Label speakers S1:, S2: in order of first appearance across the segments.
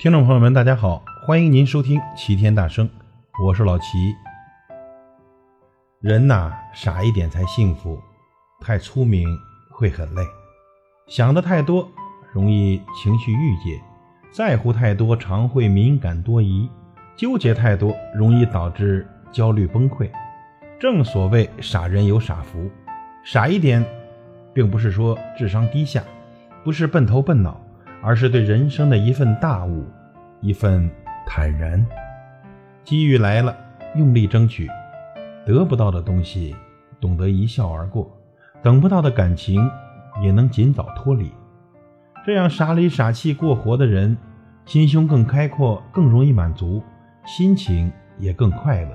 S1: 听众朋友们，大家好，欢迎您收听齐天大圣，我是老齐。人呐，傻一点才幸福，太聪明会很累。想的太多，容易情绪郁结；在乎太多，常会敏感多疑；纠结太多，容易导致焦虑崩溃。正所谓傻人有傻福，傻一点，并不是说智商低下，不是笨头笨脑。而是对人生的一份大悟，一份坦然。机遇来了，用力争取；得不到的东西，懂得一笑而过；等不到的感情，也能尽早脱离。这样傻里傻气过活的人，心胸更开阔，更容易满足，心情也更快乐。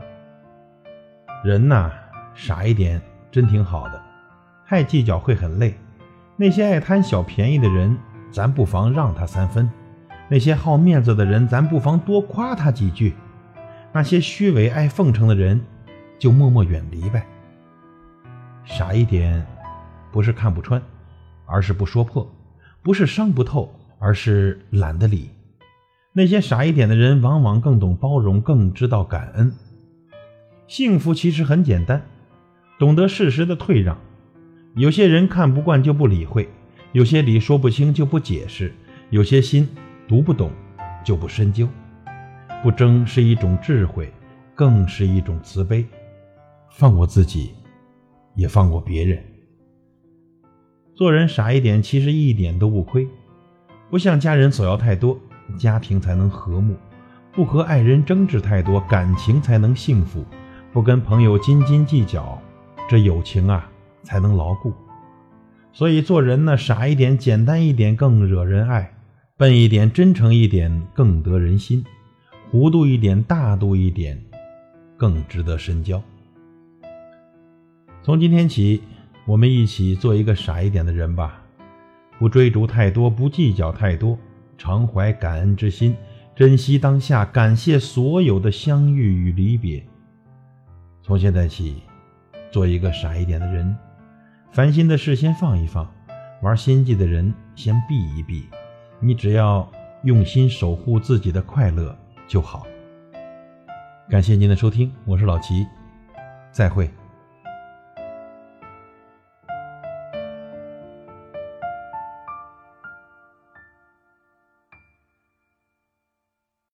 S1: 人呐，傻一点真挺好的，太计较会很累。那些爱贪小便宜的人。咱不妨让他三分，那些好面子的人，咱不妨多夸他几句；那些虚伪爱奉承的人，就默默远离呗。傻一点，不是看不穿，而是不说破；不是伤不透，而是懒得理。那些傻一点的人，往往更懂包容，更知道感恩。幸福其实很简单，懂得适时的退让。有些人看不惯就不理会。有些理说不清就不解释，有些心读不懂就不深究。不争是一种智慧，更是一种慈悲。放过自己，也放过别人。做人傻一点，其实一点都不亏。不向家人索要太多，家庭才能和睦；不和爱人争执太多，感情才能幸福；不跟朋友斤斤计较，这友情啊才能牢固。所以做人呢，傻一点、简单一点更惹人爱；笨一点、真诚一点更得人心；糊涂一点、大度一点更值得深交。从今天起，我们一起做一个傻一点的人吧，不追逐太多，不计较太多，常怀感恩之心，珍惜当下，感谢所有的相遇与离别。从现在起，做一个傻一点的人。烦心的事先放一放，玩心计的人先避一避。你只要用心守护自己的快乐就好。感谢您的收听，我是老齐，再会。